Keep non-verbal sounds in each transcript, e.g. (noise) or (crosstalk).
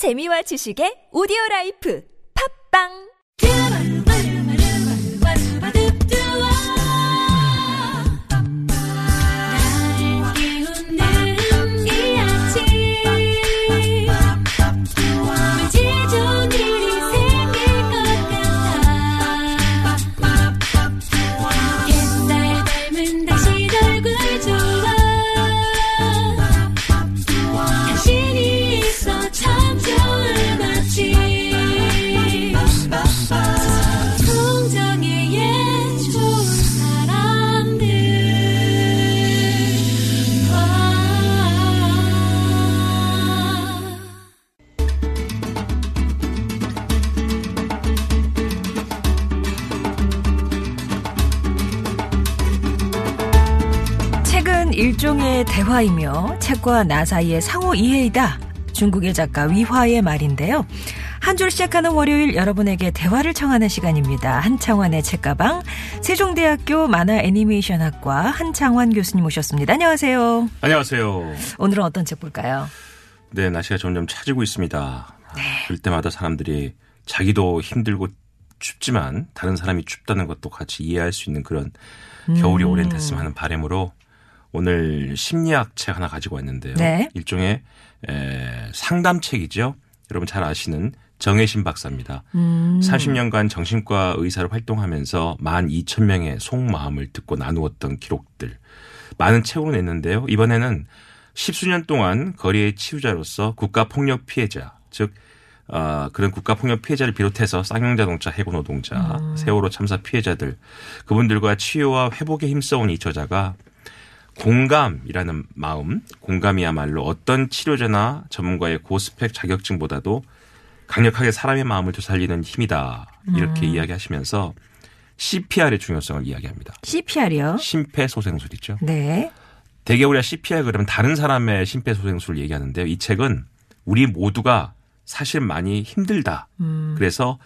재미와 지식의 오디오 라이프. 팝빵 일종의 대화이며 책과 나 사이의 상호 이해이다. 중국의 작가 위화의 말인데요. 한 줄 시작하는 월요일 여러분에게 대화를 청하는 시간입니다. 한창환의 책가방 세종대학교 만화 애니메이션학과 한창환 교수님 오셨습니다. 안녕하세요. 안녕하세요. 오늘은 어떤 책 볼까요? 네, 날씨가 점점 차지고 있습니다. 그럴 때마다 사람들이 자기도 힘들고 춥지만 다른 사람이 춥다는 것도 같이 이해할 수 있는 그런 겨울이 오랜 됐으면 하는 바람으로 오늘 심리학 책 하나 가지고 왔는데요. 네. 일종의 에, 상담책이죠. 여러분 잘 아시는 정혜신 박사입니다. 음. 30년간 정신과 의사로 활동하면서 12,000명의 속마음을 듣고 나누었던 기록들 많은 책으로 냈는데요. 이번에는 십수년 동안 거리의 치유자로서 국가폭력 피해자 즉 어, 그런 국가폭력 피해자를 비롯해서 쌍용자동차 해고 노동자, 세월호 참사 피해자들 그분들과 치유와 회복에 힘써온 이 저자가 공감이라는 마음, 공감이야말로 어떤 치료제나 전문가의 고스펙 자격증보다도 강력하게 사람의 마음을 되살리는 힘이다. 이렇게 이야기하시면서 CPR의 중요성을 이야기합니다. CPR이요? 심폐소생술이죠. 네. 대개 우리가 CPR 그러면 다른 사람의 심폐소생술을 얘기하는데요. 이 책은 우리 모두가 사실 많이 힘들다. 그래서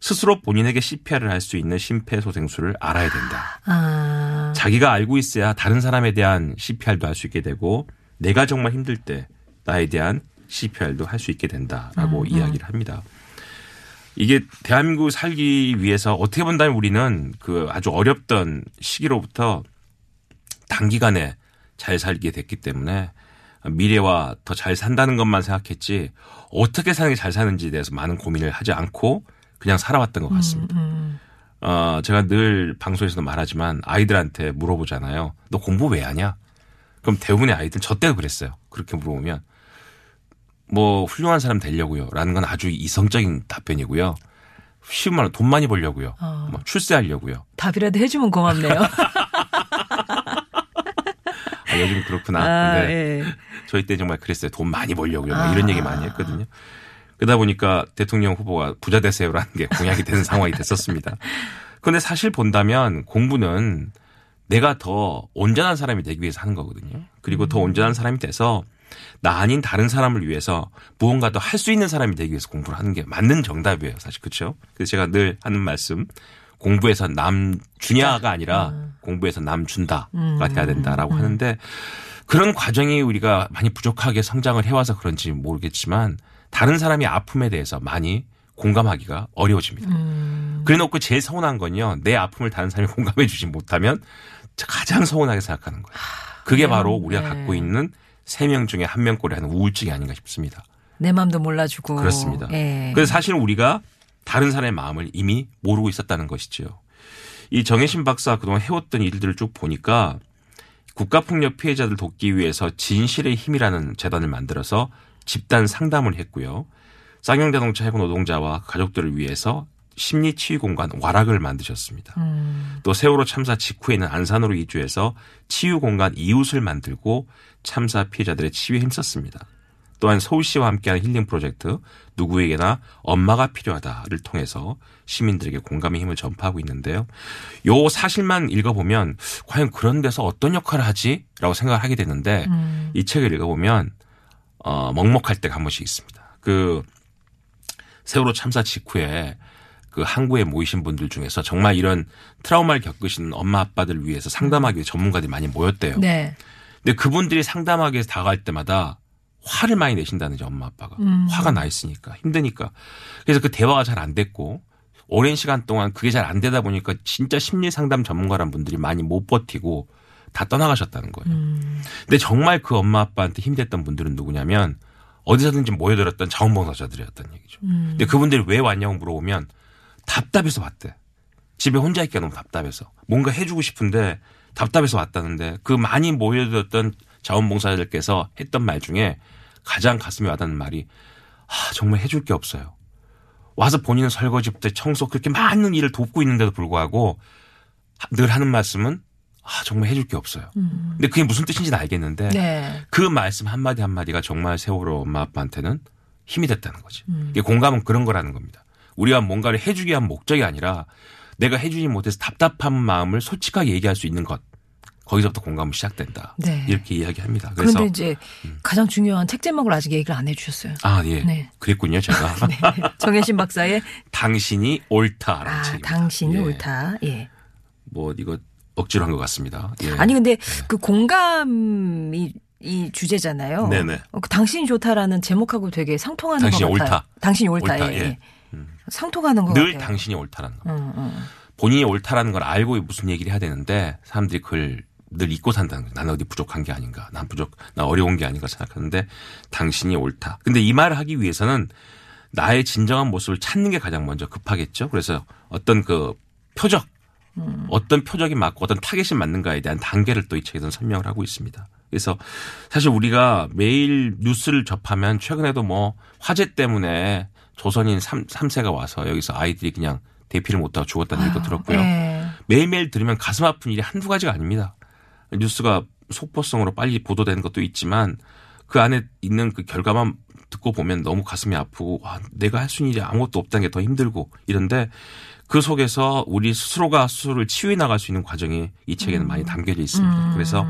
스스로 본인에게 CPR을 할 수 있는 심폐소생술을 알아야 된다. 아, 자기가 알고 있어야 다른 사람에 대한 CPR도 할 수 있게 되고 내가 정말 힘들 때 나에 대한 CPR도 할 수 있게 된다라고 이야기를 합니다. 이게 대한민국 살기 위해서 어떻게 본다면 우리는 그 아주 어렵던 시기로부터 단기간에 잘 살게 됐기 때문에 미래와 더 잘 산다는 것만 생각했지 어떻게 사는 게 잘 사는지에 대해서 많은 고민을 하지 않고 그냥 살아왔던 것 같습니다. 어, 제가 늘 방송에서도 말하지만 아이들한테 물어보잖아요. 너 공부 왜 하냐? 그럼 대부분의 아이들 저 때도 그랬어요. 그렇게 물어보면 뭐 훌륭한 사람 되려고요. 라는 건 아주 이성적인 답변이고요. 쉬운 말로 돈 많이 벌려고요. 뭐 출세하려고요. 답이라도 해주면 고맙네요. (laughs) 아, 요즘 그렇구나. 아, 근데 예. 저희 때 정말 그랬어요. 돈 많이 벌려고요. 뭐 이런 얘기 많이 했거든요. 그러다 보니까 대통령 후보가 부자 되세요라는 게 공약이 되는 (laughs) 상황이 됐었습니다. 그런데 사실 본다면 공부는 내가 더 온전한 사람이 되기 위해서 하는 거거든요. 그리고 더 온전한 사람이 돼서 나 아닌 다른 사람을 위해서 무언가 더 할 수 있는 사람이 되기 위해서 공부를 하는 게 맞는 정답이에요. 사실 그렇죠. 그래서 제가 늘 하는 말씀 공부에서 남 주냐가 아니라 공부에서 남 준다가 돼야 된다라고 하는데 그런 과정이 우리가 많이 부족하게 성장을 해와서 그런지 모르겠지만 다른 사람의 아픔에 대해서 많이 공감하기가 어려워집니다. 그래 놓고 제일 서운한 건요. 내 아픔을 다른 사람이 (laughs) 공감해 주지 못하면 가장 서운하게 생각하는 거예요. 그게 바로 우리가 네. 갖고 있는 세 명 중에 한 명꼴이 하는 우울증이 아닌가 싶습니다. 내 맘도 몰라주고. 그렇습니다. 예. 그래서 사실 우리가 다른 사람의 마음을 이미 모르고 있었다는 것이죠. 이 정혜신 박사 그동안 해왔던 일들을 쭉 보니까 국가폭력 피해자들 돕기 위해서 진실의 힘이라는 재단을 만들어서 집단 상담을 했고요. 쌍용자동차 해고 노동자와 가족들을 위해서 심리 치유 공간 와락을 만드셨습니다. 또 세월호 참사 직후에는 안산으로 이주해서 치유 공간 이웃을 만들고 참사 피해자들의 치유에 힘썼습니다. 또한 서울시와 함께하는 힐링 프로젝트 누구에게나 엄마가 필요하다를 통해서 시민들에게 공감의 힘을 전파하고 있는데요. 요 사실만 읽어보면 과연 그런 데서 어떤 역할을 하지? 라고 생각을 하게 되는데 이 책을 읽어보면 어, 먹먹할 때가 한 번씩 있습니다. 그 세월호 참사 직후에 그 항구에 모이신 분들 중에서 정말 이런 트라우마를 겪으신 엄마 아빠들 위해서 상담하기 위해 전문가들이 많이 모였대요. 네. 근데 그분들이 상담하기 위해서 다가갈 때마다 화를 많이 내신다는 지 엄마 아빠가 음. 화가 나 있으니까 힘드니까 그래서 그 대화가 잘 안 됐고 오랜 시간 동안 그게 잘 안 되다 보니까 진짜 심리 상담 전문가란 분들이 많이 못 버티고 다 떠나가셨다는 거예요. 음. 근데 정말 그 엄마 아빠한테 힘이 됐던 분들은 누구냐면 어디서든지 모여들었던 자원봉사자들이었던 얘기죠. 음. 근데 그분들이 왜 왔냐고 물어보면 답답해서 왔대. 집에 혼자 있기가 너무 답답해서 뭔가 해주고 싶은데 답답해서 왔다는데 그 많이 모여들었던 자원봉사자들께서 했던 말 중에 가장 가슴에 와닿는 말이 아 정말 해줄 게 없어요. 와서 본인은 설거지부터 청소 그렇게 많은 일을 돕고 있는데도 불구하고 늘 하는 말씀은 아 정말 해줄 게 없어요. 근데 그게 무슨 뜻인지는 알겠는데 네. 그 말씀 한마디 한마디가 정말 세월호 엄마 아빠한테는 힘이 됐다는 거지. 이게 공감은 그런 거라는 겁니다. 우리가 뭔가를 해주기 위한 목적이 아니라 내가 해주지 못해서 답답한 마음을 솔직하게 얘기할 수 있는 것. 거기서부터 공감은 시작된다. 네. 이렇게 이야기합니다. 그래서 그런데 이제 가장 중요한 책 제목을 아직 얘기를 안 해주셨어요. 아 예, 네. 그랬군요 제가. (laughs) 네. 정혜신 박사의 당신이 옳다라는 아, 책입니다. 당신이 예. 옳다. 예. 뭐 이거 억지로 한 것 같습니다. 예. 아니 근데 그 공감이 이 주제잖아요. 네네. 어, 그 당신이 좋다라는 제목하고 되게 상통하는 당신이 것 같아요. 옳다. 당신이 옳다. 옳다, 예. 예. 상통하는 것 늘 같아요. 당신이 옳다라는 거. 음, 음. 본인이 옳다라는 걸 알고 무슨 얘기를 해야 되는데 사람들이 그걸 늘 잊고 산다는 거예요. 나는 어디 부족한 게 아닌가. 난 부족, 나 어려운 게 아닌가 생각하는데 당신이 옳다. 근데 이 말을 하기 위해서는 나의 진정한 모습을 찾는 게 가장 먼저 급하겠죠. 그래서 어떤 그 표적, 어떤 표적이 맞고 어떤 타겟이 맞는가에 대한 단계를 또 이 책에서는 설명을 하고 있습니다. 그래서 사실 우리가 매일 뉴스를 접하면 최근에도 뭐 화재 때문에 조선인 3, 삼세가 와서 여기서 아이들이 그냥 대피를 못하고 죽었다는 얘기도 들었고요. 예. 매일매일 들으면 가슴 아픈 일이 한두 가지가 아닙니다. 뉴스가 속보성으로 빨리 보도되는 것도 있지만 그 안에 있는 그 결과만 듣고 보면 너무 가슴이 아프고 와, 내가 할 수 있는 일이 아무것도 없다는 게 더 힘들고 이런데 그 속에서 우리 스스로가 스스로를 치유해 나갈 수 있는 과정이 이 책에는 많이 담겨져 있습니다. 그래서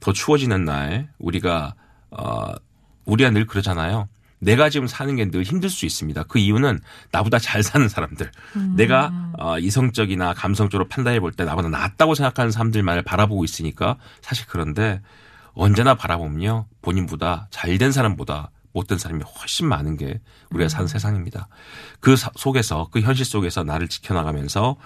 더 추워지는 날 우리가 어 우리가 늘 그러잖아요. 내가 지금 사는 게 늘 힘들 수 있습니다. 그 이유는 나보다 잘 사는 사람들, 내가 어, 이성적이나 감성적으로 판단해 볼 때 나보다 낫다고 생각하는 사람들만을 바라보고 있으니까 사실 그런데 언제나 바라보면요 본인보다 잘 된 사람보다 못된 사람이 훨씬 많은 게 우리가 사는 세상입니다. 그 사- 속에서 그 현실 속에서 나를 지켜나가면서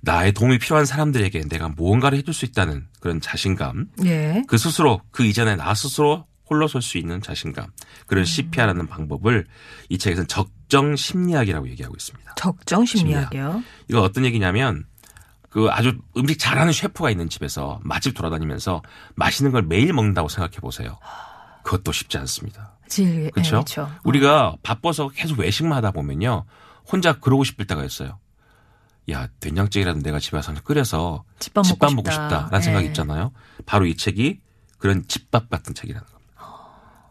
나의 도움이 필요한 사람들에게 내가 무언가를 해줄 수 있다는 그런 자신감, 예. 그 스스로 그 이전에 나 스스로 홀로 설 수 있는 자신감 그런 CPR라는 방법을 이 책에서는 적정 심리학이라고 얘기하고 있습니다. 적정 심리학이요. 이거 어떤 얘기냐면 그 아주 음식 잘하는 셰프가 있는 집에서 맛집 돌아다니면서 맛있는 걸 매일 먹는다고 생각해 보세요. 그것도 쉽지 않습니다. 질, 그렇죠? 예, 그렇죠. 우리가 바빠서 계속 외식만 하다 보면요. 혼자 그러고 싶을 때가 있어요. 야, 된장찌개라도 내가 집에 와서 끓여서 집밥 먹고 집밥 먹고 싶다. 싶다라는 생각이 예. 있잖아요. 바로 이 책이 그런 집밥 같은 책이라는 겁니다.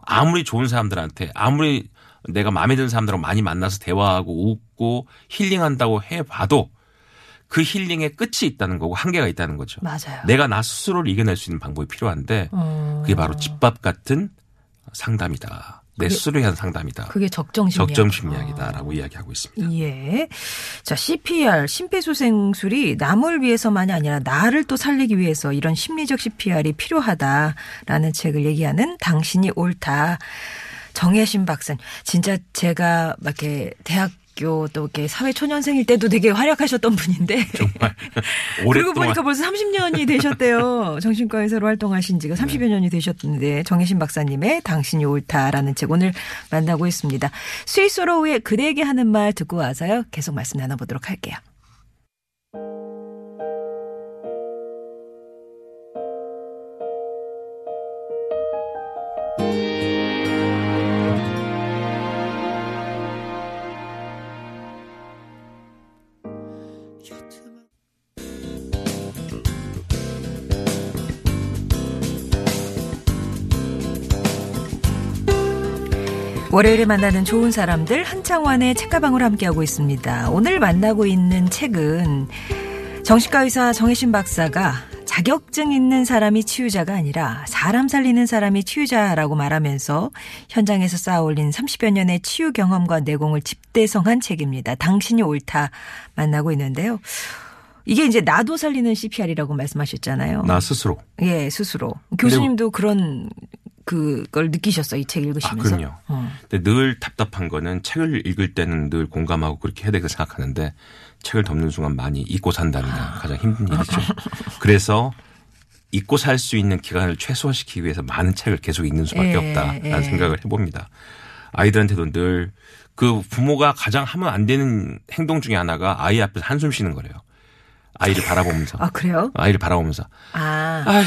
아무리 좋은 사람들한테 아무리 내가 마음에 드는 사람들하고 많이 만나서 대화하고 웃고 힐링한다고 해봐도 그 힐링의 끝이 있다는 거고 한계가 있다는 거죠. 맞아요. 내가 나 스스로를 이겨낼 수 있는 방법이 필요한데 어, 그게 바로 집밥 같은 상담이다. 내 스스로에 대한 상담이다. 그게 적정 심리학. 적정 심리학이다라고 이야기하고 있습니다. 예. 자, CPR, 심폐소생술이 남을 위해서만이 아니라 나를 또 살리기 위해서 이런 심리적 CPR이 필요하다라는 책을 얘기하는 당신이 옳다. 정혜신 박사님. 진짜 제가 막 이렇게 대학 교 또 이렇게 사회 초년생일 때도 되게 활약하셨던 분인데. 정말 (laughs) 그리고 보니까 벌써 30년이 되셨대요. (laughs) 정신과 의사로 활동하신 지가 30여 년이 되셨는데 정혜신 박사님의 당신이 옳다라는 책 오늘 만나고 있습니다. 스위스로우의 그대에게 하는 말 듣고 와서요. 계속 말씀 나눠보도록 할게요. 월요일에 만나는 좋은 사람들 한창환의 책가방으로 함께하고 있습니다. 오늘 만나고 있는 책은 정신과 의사 정혜신 박사가 자격증 있는 사람이 치유자가 아니라 사람 살리는 사람이 치유자라고 말하면서 현장에서 쌓아올린 30여 년의 치유 경험과 내공을 집대성한 책입니다. 당신이 옳다 만나고 있는데요. 이게 이제 나도 살리는 CPR이라고 말씀하셨잖아요. 나 스스로 예, 스스로. 교수님도 그런 그걸 느끼셨어요? 이책 아, 읽으시면서? 그럼요. 어. 근데 늘 답답한 거는 책을 읽을 때는 늘 공감하고 그렇게 해야 되고 생각하는데 책을 덮는 순간 많이 잊고 산다는 게 가장 힘든 일이죠. 그래서 잊고 살 수 있는 기간을 최소화시키기 위해서 많은 책을 계속 읽는 수밖에 예, 없다라는 예. 생각을 해봅니다. 아이들한테도 늘 그 부모가 가장 하면 안 되는 행동 중에 하나가 아이 앞에서 한숨 쉬는 거래요. 아이를 바라보면서. 아, 그래요? 아이를 바라보면서 아, 아휴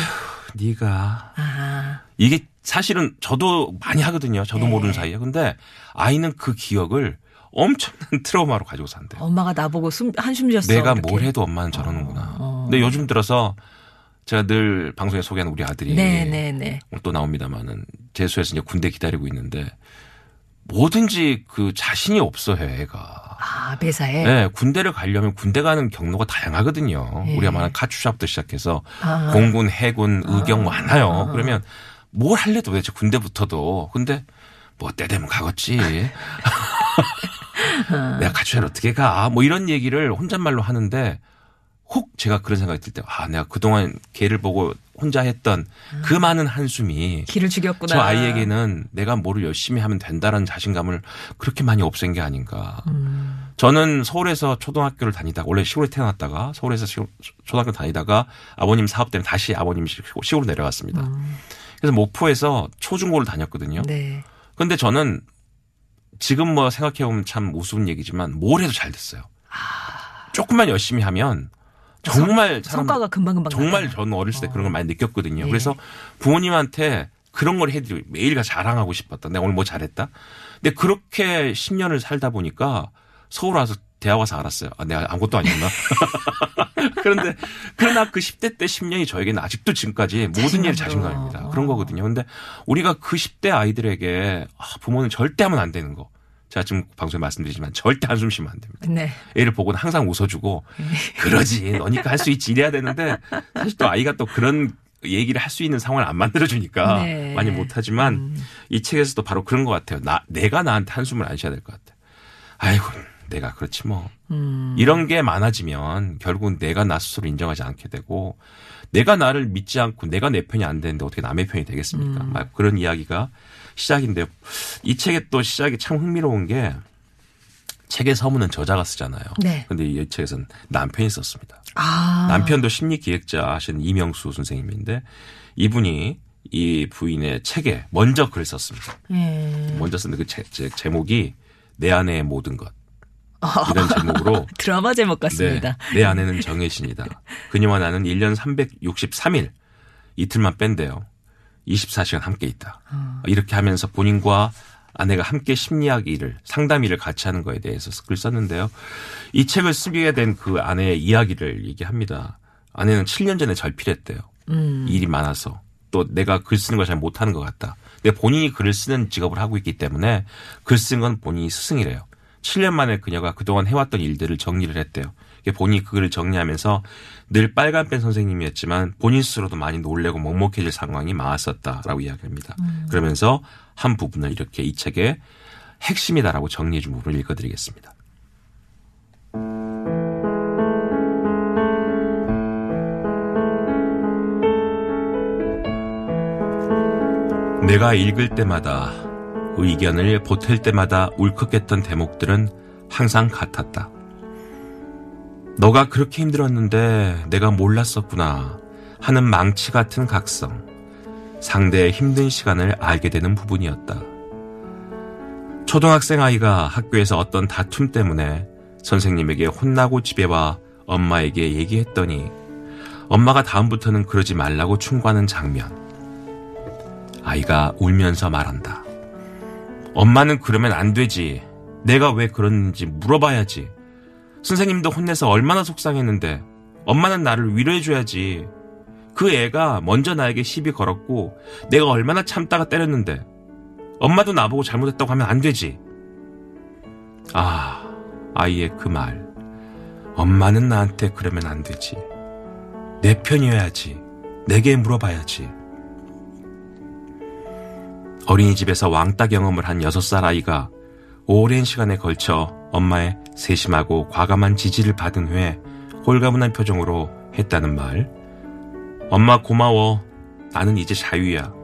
네가 아, 이게 사실은 저도 많이 하거든요. 저도 네. 모르는 사이에. 근데 아이는 그 기억을 엄청난 (laughs) 트라우마로 가지고 산대요. 엄마가 나보고 숨, 한숨 쉬었어. 내가 이렇게. 뭘 해도 엄마는 저러는구나. 어. 근데 요즘 들어서 제가 늘 방송에 소개하는 우리 아들이 네, 네, 네. 오늘 또 나옵니다만은 재수해서 이제 군대 기다리고 있는데 뭐든지 그 자신이 없어요, 애가. 아, 배사에? 네, 군대를 가려면 군대 가는 경로가 다양하거든요. 예. 우리가 말하는 카츄샵부터 시작해서 아. 공군, 해군, 의경 많아요. 그러면 뭘 할래 도대체 군대부터도. 근데 뭐 때 되면 가겠지. (laughs) 내가 카츄샵 어떻게 가? 뭐 이런 얘기를 혼잣말로 하는데 혹 제가 그런 생각이 들 때, 아, 내가 그동안 걔를 보고 혼자 했던 그 많은 한숨이 길을 죽였구나. 저 아이에게는 내가 뭐를 열심히 하면 된다라는 자신감을 그렇게 많이 없앤 게 아닌가. 음. 저는 서울에서 초등학교를 다니다가 원래 시골에 태어났다가 서울에서 시골- 초등학교 다니다가 아버님 사업 때문에 다시 아버님 시골- 시골로 내려갔습니다. 그래서 목포에서 초중고를 다녔거든요. 음. 네. 근데 저는 지금 뭐 생각해보면 참 우스운 얘기지만 뭘 해도 잘 됐어요. 조금만 열심히 하면 정말 사람 성과가 금방금방. 정말 나요. 저는 어렸을 때 그런 걸 많이 느꼈거든요. 예. 그래서 부모님한테 그런 걸 해드리고 매일가 자랑하고 싶었다. 내가 오늘 뭐 잘했다. 근데 그렇게 10년을 살다 보니까 서울 와서 대학 와서 알았어요. 아, 내가 아무것도 아니었나? (laughs) 그런데, 그러나 그 10대 때 10년이 저에게는 아직도 지금까지 모든 일에 자신감으로. 자신감입니다. 그런 거거든요. 근데 우리가 그 10대 아이들에게 아, 부모는 절대 하면 안 되는 거. 제가 지금 방송에 말씀드리지만 절대 한숨 쉬면 안 됩니다. 네. 애를 보고는 항상 웃어주고 그러지 (laughs) 너니까 할 수 있지 이래야 되는데 사실 또 아이가 또 그런 얘기를 할 수 있는 상황을 안 만들어주니까 네. 많이 못하지만 이 책에서도 바로 그런 것 같아요. 나 내가 나한테 한숨을 안 쉬어야 될 것 같아. 아이고 내가 그렇지 뭐 음. 이런 게 많아지면 결국은 내가 나 스스로 인정하지 않게 되고 내가 나를 믿지 않고 내가 내 편이 안 되는데 어떻게 남의 편이 되겠습니까? 음. 막 그런 이야기가 시작인데요. 이 책의 또 시작이 참 흥미로운 게 책의 서문은 저자가 쓰잖아요. 네. 근데 이 책에서는 남편이 썼습니다. 아. 남편도 심리 기획자 하시는 이명수 선생님인데 이분이 이 부인의 책에 먼저 글을 썼습니다. 예. 먼저 쓴 그 제목이 내 아내의 모든 것. (laughs) 이런 제목으로 (laughs) 드라마 제목 네, 같습니다. 내 아내는 정혜신이다. 그녀와 나는 1년 363일 이틀만 뺀대요. 24시간 함께 있다. 어. 이렇게 하면서 본인과 아내가 함께 심리학일을 상담일을 같이 하는 거에 대해서 글 썼는데요. 이 책을 쓰게 된 그 아내의 이야기를 얘기합니다. 아내는 7년 전에 절필했대요. 음. 일이 많아서 또 내가 글 쓰는 걸 잘 못하는 것 같다. 근데 본인이 글을 쓰는 직업을 하고 있기 때문에 글쓴건 본인이 스승이래요. 7년 만에 그녀가 그동안 해왔던 일들을 정리를 했대요. 본인이 그 글을 정리하면서 늘 빨간펜 선생님이었지만 본인 스스로도 많이 놀래고 먹먹해질 상황이 많았었다라고 이야기합니다. 그러면서 한 부분을 이렇게 이 책의 핵심이다라고 정리해 준 부분을 읽어드리겠습니다. 내가 읽을 때마다 의견을 보탤 때마다 울컥했던 대목들은 항상 같았다. 너가 그렇게 힘들었는데 내가 몰랐었구나 하는 망치 같은 각성. 상대의 힘든 시간을 알게 되는 부분이었다. 초등학생 아이가 학교에서 어떤 다툼 때문에 선생님에게 혼나고 집에 와 엄마에게 얘기했더니 엄마가 다음부터는 그러지 말라고 충고하는 장면. 아이가 울면서 말한다. 엄마는 그러면 안 되지. 내가 왜 그러는지 물어봐야지. 선생님도 혼내서 얼마나 속상했는데 엄마는 나를 위로해줘야지. 그 애가 먼저 나에게 시비 걸었고 내가 얼마나 참다가 때렸는데 엄마도 나보고 잘못했다고 하면 안 되지. 아, 아이의 그 말. 엄마는 나한테 그러면 안 되지. 내 편이어야지. 내게 물어봐야지. 어린이집에서 왕따 경험을 한 6살 아이가 오랜 시간에 걸쳐 엄마의 세심하고 과감한 지지를 받은 후에 홀가분한 표정으로 했다는 말. 엄마 고마워. 나는 이제 자유야.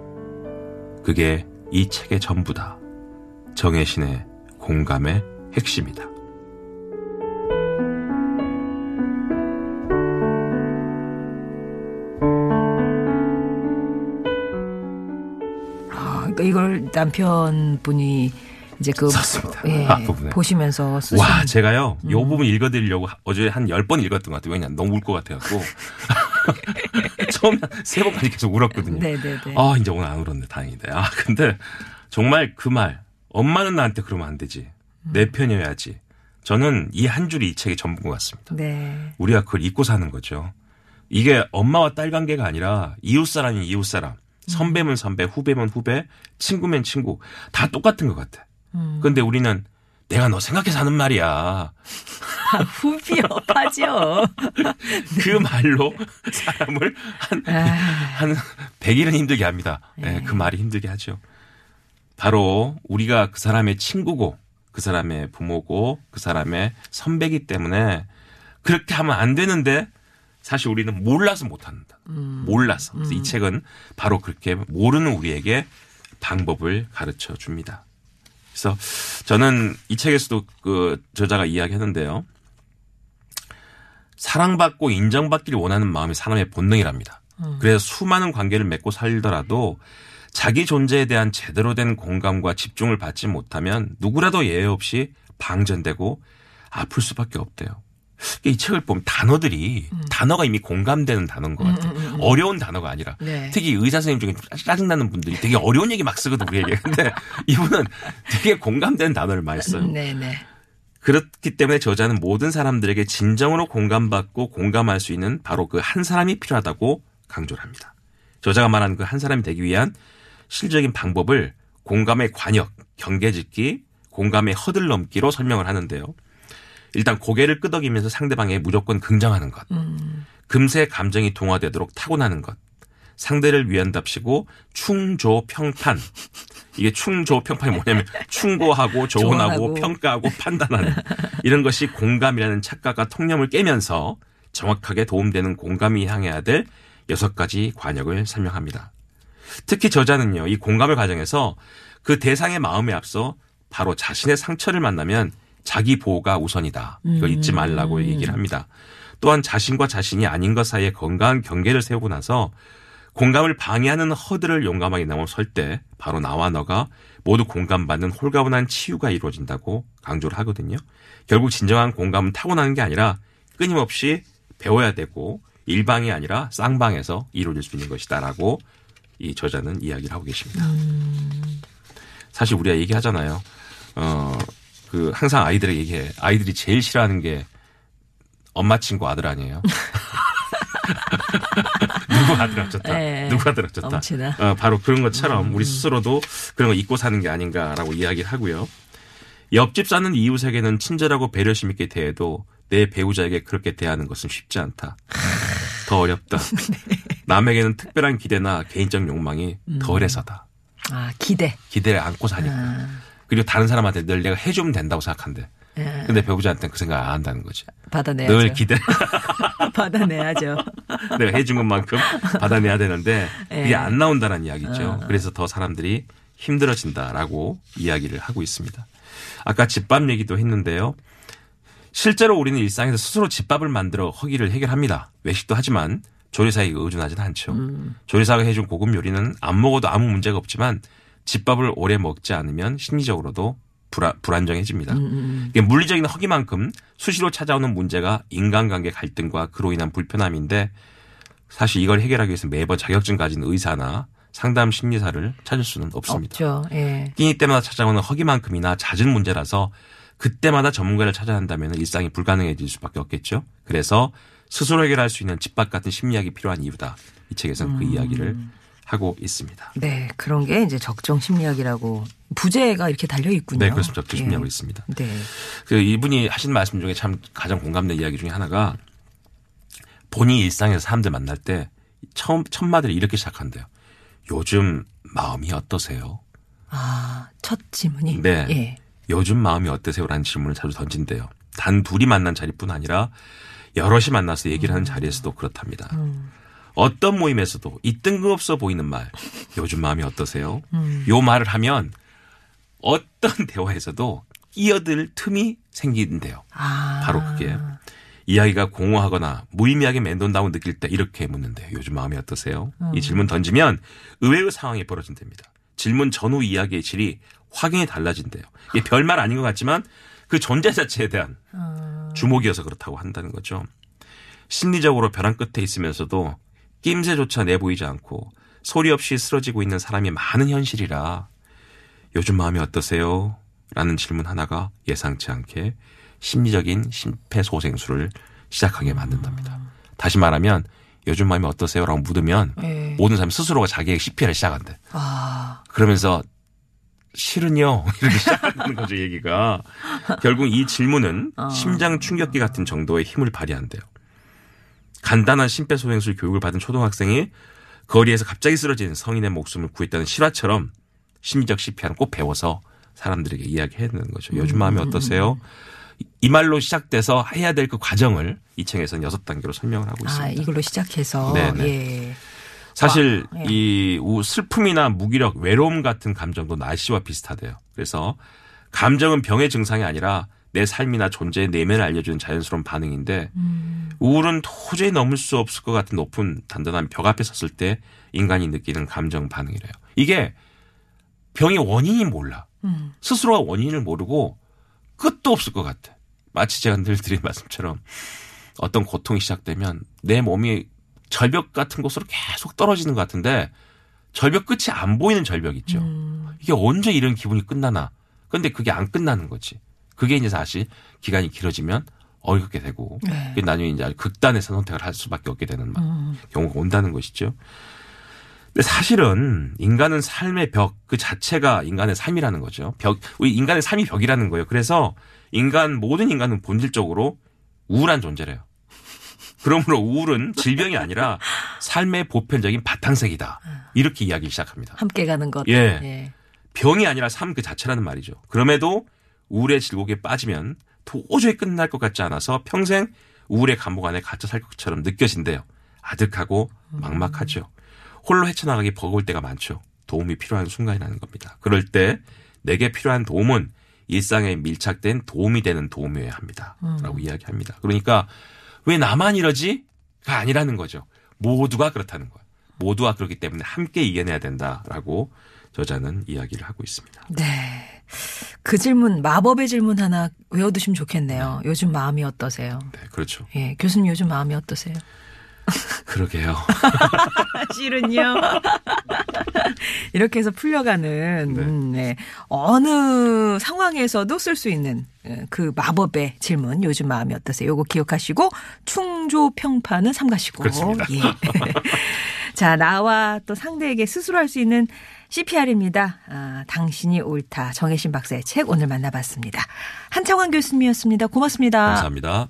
그게 이 책의 전부다. 정혜신의 공감의 핵심이다. 이걸 남편분이 이제 그 썼습니다. 예, 앞부분에. 보시면서 쓰신 와, 제가요, 요 부분 읽어드리려고 어제 한 10번 읽었던 것 같아요. 왜냐, 너무 울 것 같아갖고. (laughs) 처음 세 번까지 계속 울었거든요. 네네네. 아, 이제 오늘 안 울었네. 다행이다. 아, 근데 정말 그 말. 엄마는 나한테 그러면 안 되지. 내 편이어야지. 저는 이 한 줄이 이 책의 전부인 것 같습니다. 네. 우리가 그걸 잊고 사는 거죠. 이게 엄마와 딸 관계가 아니라 이웃 사람이 이웃 사람, 선배면 선배, 후배면 후배, 친구면 친구 다 똑같은 것 같아. 근데 우리는 내가 너 생각해서 하는 말이야. 후비업하죠. (laughs) 그 말로 사람을 한, 한 100일은 힘들게 합니다. 네, 그 말이 힘들게 하죠. 바로 우리가 그 사람의 친구고 그 사람의 부모고 그 사람의 선배기 때문에 그렇게 하면 안 되는데 사실 우리는 몰라서 못한다. 몰라서. 그래서 이 책은 바로 그렇게 모르는 우리에게 방법을 가르쳐 줍니다. 그래서 저는 이 책에서도 그 저자가 이야기했는데요. 사랑받고 인정받기를 원하는 마음이 사람의 본능이랍니다. 그래서 수많은 관계를 맺고 살더라도 자기 존재에 대한 제대로 된 공감과 집중을 받지 못하면 누구라도 예외 없이 방전되고 아플 수밖에 없대요. 이 책을 보면 단어들이 단어가 이미 공감되는 단어인 것 같아요. 어려운 단어가 아니라 네. 특히 의사 선생님 중에 좀 짜증나는 분들이 되게 어려운 얘기 막 쓰거든 우리에게. 근데 (laughs) 이분은 되게 공감되는 단어를 많이 써요. 네 네. 그렇기 때문에 저자는 모든 사람들에게 진정으로 공감받고 공감할 수 있는 바로 그 한 사람이 필요하다고 강조를 합니다. 저자가 말하는 그한 사람이 되기 위한 실적인 방법을 공감의 관역, 경계짓기, 공감의 허들 넘기로 설명을 하는데요. 일단 고개를 끄덕이면서 상대방에 무조건 긍정하는 것. 금세 감정이 동화되도록 타고나는 것. 상대를 위한답시고 충조평판. 이게 충조평판이 뭐냐면 (laughs) 충고하고 조언하고 조언하고. 평가하고 판단하는 이런 것이 공감이라는 착각과 통념을 깨면서 정확하게 도움되는 공감이 향해야 될 여섯 가지 관역을 설명합니다. 특히 저자는요, 이 공감의 과정에서 그 대상의 마음에 앞서 바로 자신의 상처를 만나면 자기 보호가 우선이다. 이걸 잊지 말라고 얘기를 합니다. 또한 자신과 자신이 아닌 것 사이에 건강한 경계를 세우고 나서 공감을 방해하는 허들을 용감하게 넘어 설 때 바로 나와 너가 모두 공감받는 홀가분한 치유가 이루어진다고 강조를 하거든요. 결국 진정한 공감은 타고나는 게 아니라 끊임없이 배워야 되고 일방이 아니라 쌍방에서 이루어질 수 있는 것이다라고 이 저자는 이야기를 하고 계십니다. 사실 우리가 얘기하잖아요. 어, 그 항상 아이들에게 얘기해. 아이들이 제일 싫어하는 게 엄마 친구 아들 아니에요. (laughs) 누구 아들 어쩌다. 네. 누구 아들 어쩌다. 어, 바로 그런 것처럼 우리 스스로도 그런 거 잊고 사는 게 아닌가라고 이야기를 하고요. 옆집 사는 이웃에게는 친절하고 배려심 있게 대해도 내 배우자에게 그렇게 대하는 것은 쉽지 않다. 더 어렵다. (laughs) 남에게는 특별한 기대나 개인적 욕망이 덜해서다. 아, 기대. 기대를 안고 사니까. 그리고 다른 사람한테 늘 내가 해주면 된다고 생각한대. 예, 근데 배우자한테는 그 생각 안 한다는 거지. 받아내야죠. 늘 기대, (laughs) 받아내야죠. (laughs) 내가 해준 것만큼 받아내야 되는데 예. 안 나온다는 이야기죠. 그래서 더 사람들이 힘들어진다라고 이야기를 하고 있습니다. 아까 집밥 얘기도 했는데요. 실제로 우리는 일상에서 스스로 집밥을 만들어 허기를 해결합니다. 외식도 하지만 조리사에게 의존하지는 않죠. 조리사가 해준 고급 요리는 안 먹어도 아무 문제가 없지만 집밥을 오래 먹지 않으면 심리적으로도 불안, 불안정해집니다. 이게 물리적인 허기만큼 수시로 찾아오는 문제가 인간관계 갈등과 그로 인한 불편함인데 사실 이걸 해결하기 위해서 매번 자격증 가진 의사나 상담 심리사를 찾을 수는 없습니다. 없죠. 예. 끼니 때마다 찾아오는 허기만큼이나 잦은 문제라서 그때마다 전문가를 찾아야 한다면 일상이 불가능해질 수밖에 없겠죠. 그래서 스스로 해결할 수 있는 집밥 같은 심리학이 필요한 이유다. 이 책에서는 그 이야기를 하고 있습니다. 네, 그런 게 이제 적정 심리학이라고 부제가 이렇게 달려 있군요. 네, 그렇습니다. 적정 예. 심리학으로 있습니다. 네. 그 이분이 하신 말씀 중에 참 가장 공감된 이야기 중에 하나가 본인이 일상에서 사람들 만날 때 처음 첫 마디를 이렇게 시작한대요. 요즘 마음이 어떠세요? 아, 첫 질문이. 네. 예. 요즘 마음이 어떠세요?라는 질문을 자주 던진대요. 단 둘이 만난 자리뿐 아니라 여럿이 만나서 얘기를 하는 자리에서도 그렇답니다. 어떤 모임에서도 이 뜬금없어 보이는 말, 요즘 마음이 어떠세요? 요 말을 하면 어떤 (laughs) 대화에서도 끼어들 틈이 생기는데요. 아. 바로 그게 이야기가 공허하거나 무의미하게 맴돈다고 느낄 때 이렇게 묻는데 요즘 마음이 어떠세요? 이 질문 던지면 의외의 상황이 벌어진답니다. 질문 전후 이야기의 질이 확연히 달라진대요. 이게 별말 아닌 것 같지만 그 존재 자체에 대한 주목이어서 그렇다고 한다는 거죠. 심리적으로 벼랑 끝에 있으면서도 낌새조차 내보이지 않고 소리 없이 쓰러지고 있는 사람이 많은 현실이라 요즘 마음이 어떠세요? 라는 질문 하나가 예상치 않게 심리적인 심폐소생술을 시작하게 만든답니다. 다시 말하면 요즘 마음이 어떠세요? 라고 묻으면 예. 모든 사람이 스스로가 자기의 CPR을 시작한대. 아. 그러면서 실은요 (laughs) 이렇게 시작하는 거죠 얘기가 결국 이 질문은 심장 충격기 같은 정도의 힘을 발휘한대요. 간단한 심폐소생술 교육을 받은 초등학생이 거리에서 갑자기 쓰러진 성인의 목숨을 구했다는 실화처럼 심리적 CPR은 꼭 배워서 사람들에게 이야기해야 되는 거죠. 요즘 마음이 어떠세요? 이 말로 시작돼서 해야 될 그 과정을 이 책에서는 여섯 단계로 설명을 하고 있습니다. 아, 이걸로 시작해서. 네네. 예. 사실 와, 예. 이 우- 슬픔이나 무기력, 외로움 같은 감정도 날씨와 비슷하대요. 그래서 감정은 병의 증상이 아니라 내 삶이나 존재의 내면을 알려주는 자연스러운 반응인데 음. 우울은 도저히 넘을 수 없을 것 같은 높은 단단한 벽 앞에 섰을 때 인간이 느끼는 감정 반응이래요. 이게 병의 원인이 몰라. 음. 스스로가 원인을 모르고 끝도 없을 것 같아. 마치 제가 늘 드린 (laughs) 말씀처럼 어떤 고통이 시작되면 내 몸이 절벽 같은 곳으로 계속 떨어지는 것 같은데 절벽 끝이 안 보이는 절벽 있죠. 음. 이게 언제 이런 기분이 끝나나. 근데 그게 안 끝나는 거지. 그게 이제 사실 기간이 길어지면 어렵게 되고 네. 그게 나중에 이제 극단의 선택을 할 수밖에 없게 되는 막 음. 경우가 온다는 것이죠. 근데 사실은 인간은 삶의 벽 그 자체가 인간의 삶이라는 거죠. 벽, 우리 인간의 삶이 벽이라는 거예요. 그래서 인간 모든 인간은 본질적으로 우울한 존재래요. 그러므로 우울은 질병이 아니라 삶의 보편적인 바탕색이다. 이렇게 이야기 시작합니다. 함께 가는 것. 예. 병이 아니라 삶 그 자체라는 말이죠. 그럼에도 우울의 질곡에 빠지면 도저히 끝날 것 같지 않아서 평생 우울의 감옥 안에 갇혀 살 것처럼 느껴진대요. 아득하고 막막하죠. 홀로 헤쳐나가기 버거울 때가 많죠. 도움이 필요한 순간이라는 겁니다. 그럴 때 내게 필요한 도움은 일상에 밀착된 도움이 되는 도움이어야 합니다. 라고 이야기합니다. 그러니까 왜 나만 이러지? 가 아니라는 거죠. 모두가 그렇다는 거예요. 모두가 그렇기 때문에 함께 이겨내야 된다라고 저자는 이야기를 하고 있습니다. 네. 그 질문, 마법의 질문 하나 외워두시면 좋겠네요. 요즘 마음이 어떠세요? 네, 그렇죠. 예. 교수님 요즘 마음이 어떠세요? (laughs) 그러게요. 실은요. (laughs) 이렇게 해서 풀려가는 음, 네. 어느 상황에서도 쓸 수 있는 예, 그 마법의 질문 요즘 마음이 어떠세요? 요거 기억하시고 충조 평판은 삼가시고 그렇습니다. 예. (laughs) 자 나와 또 상대에게 스스로 할 수 있는 CPR입니다. 아, 당신이 옳다 정혜신 박사의 책 오늘 만나봤습니다. 한창환 교수님이었습니다. 고맙습니다. 감사합니다.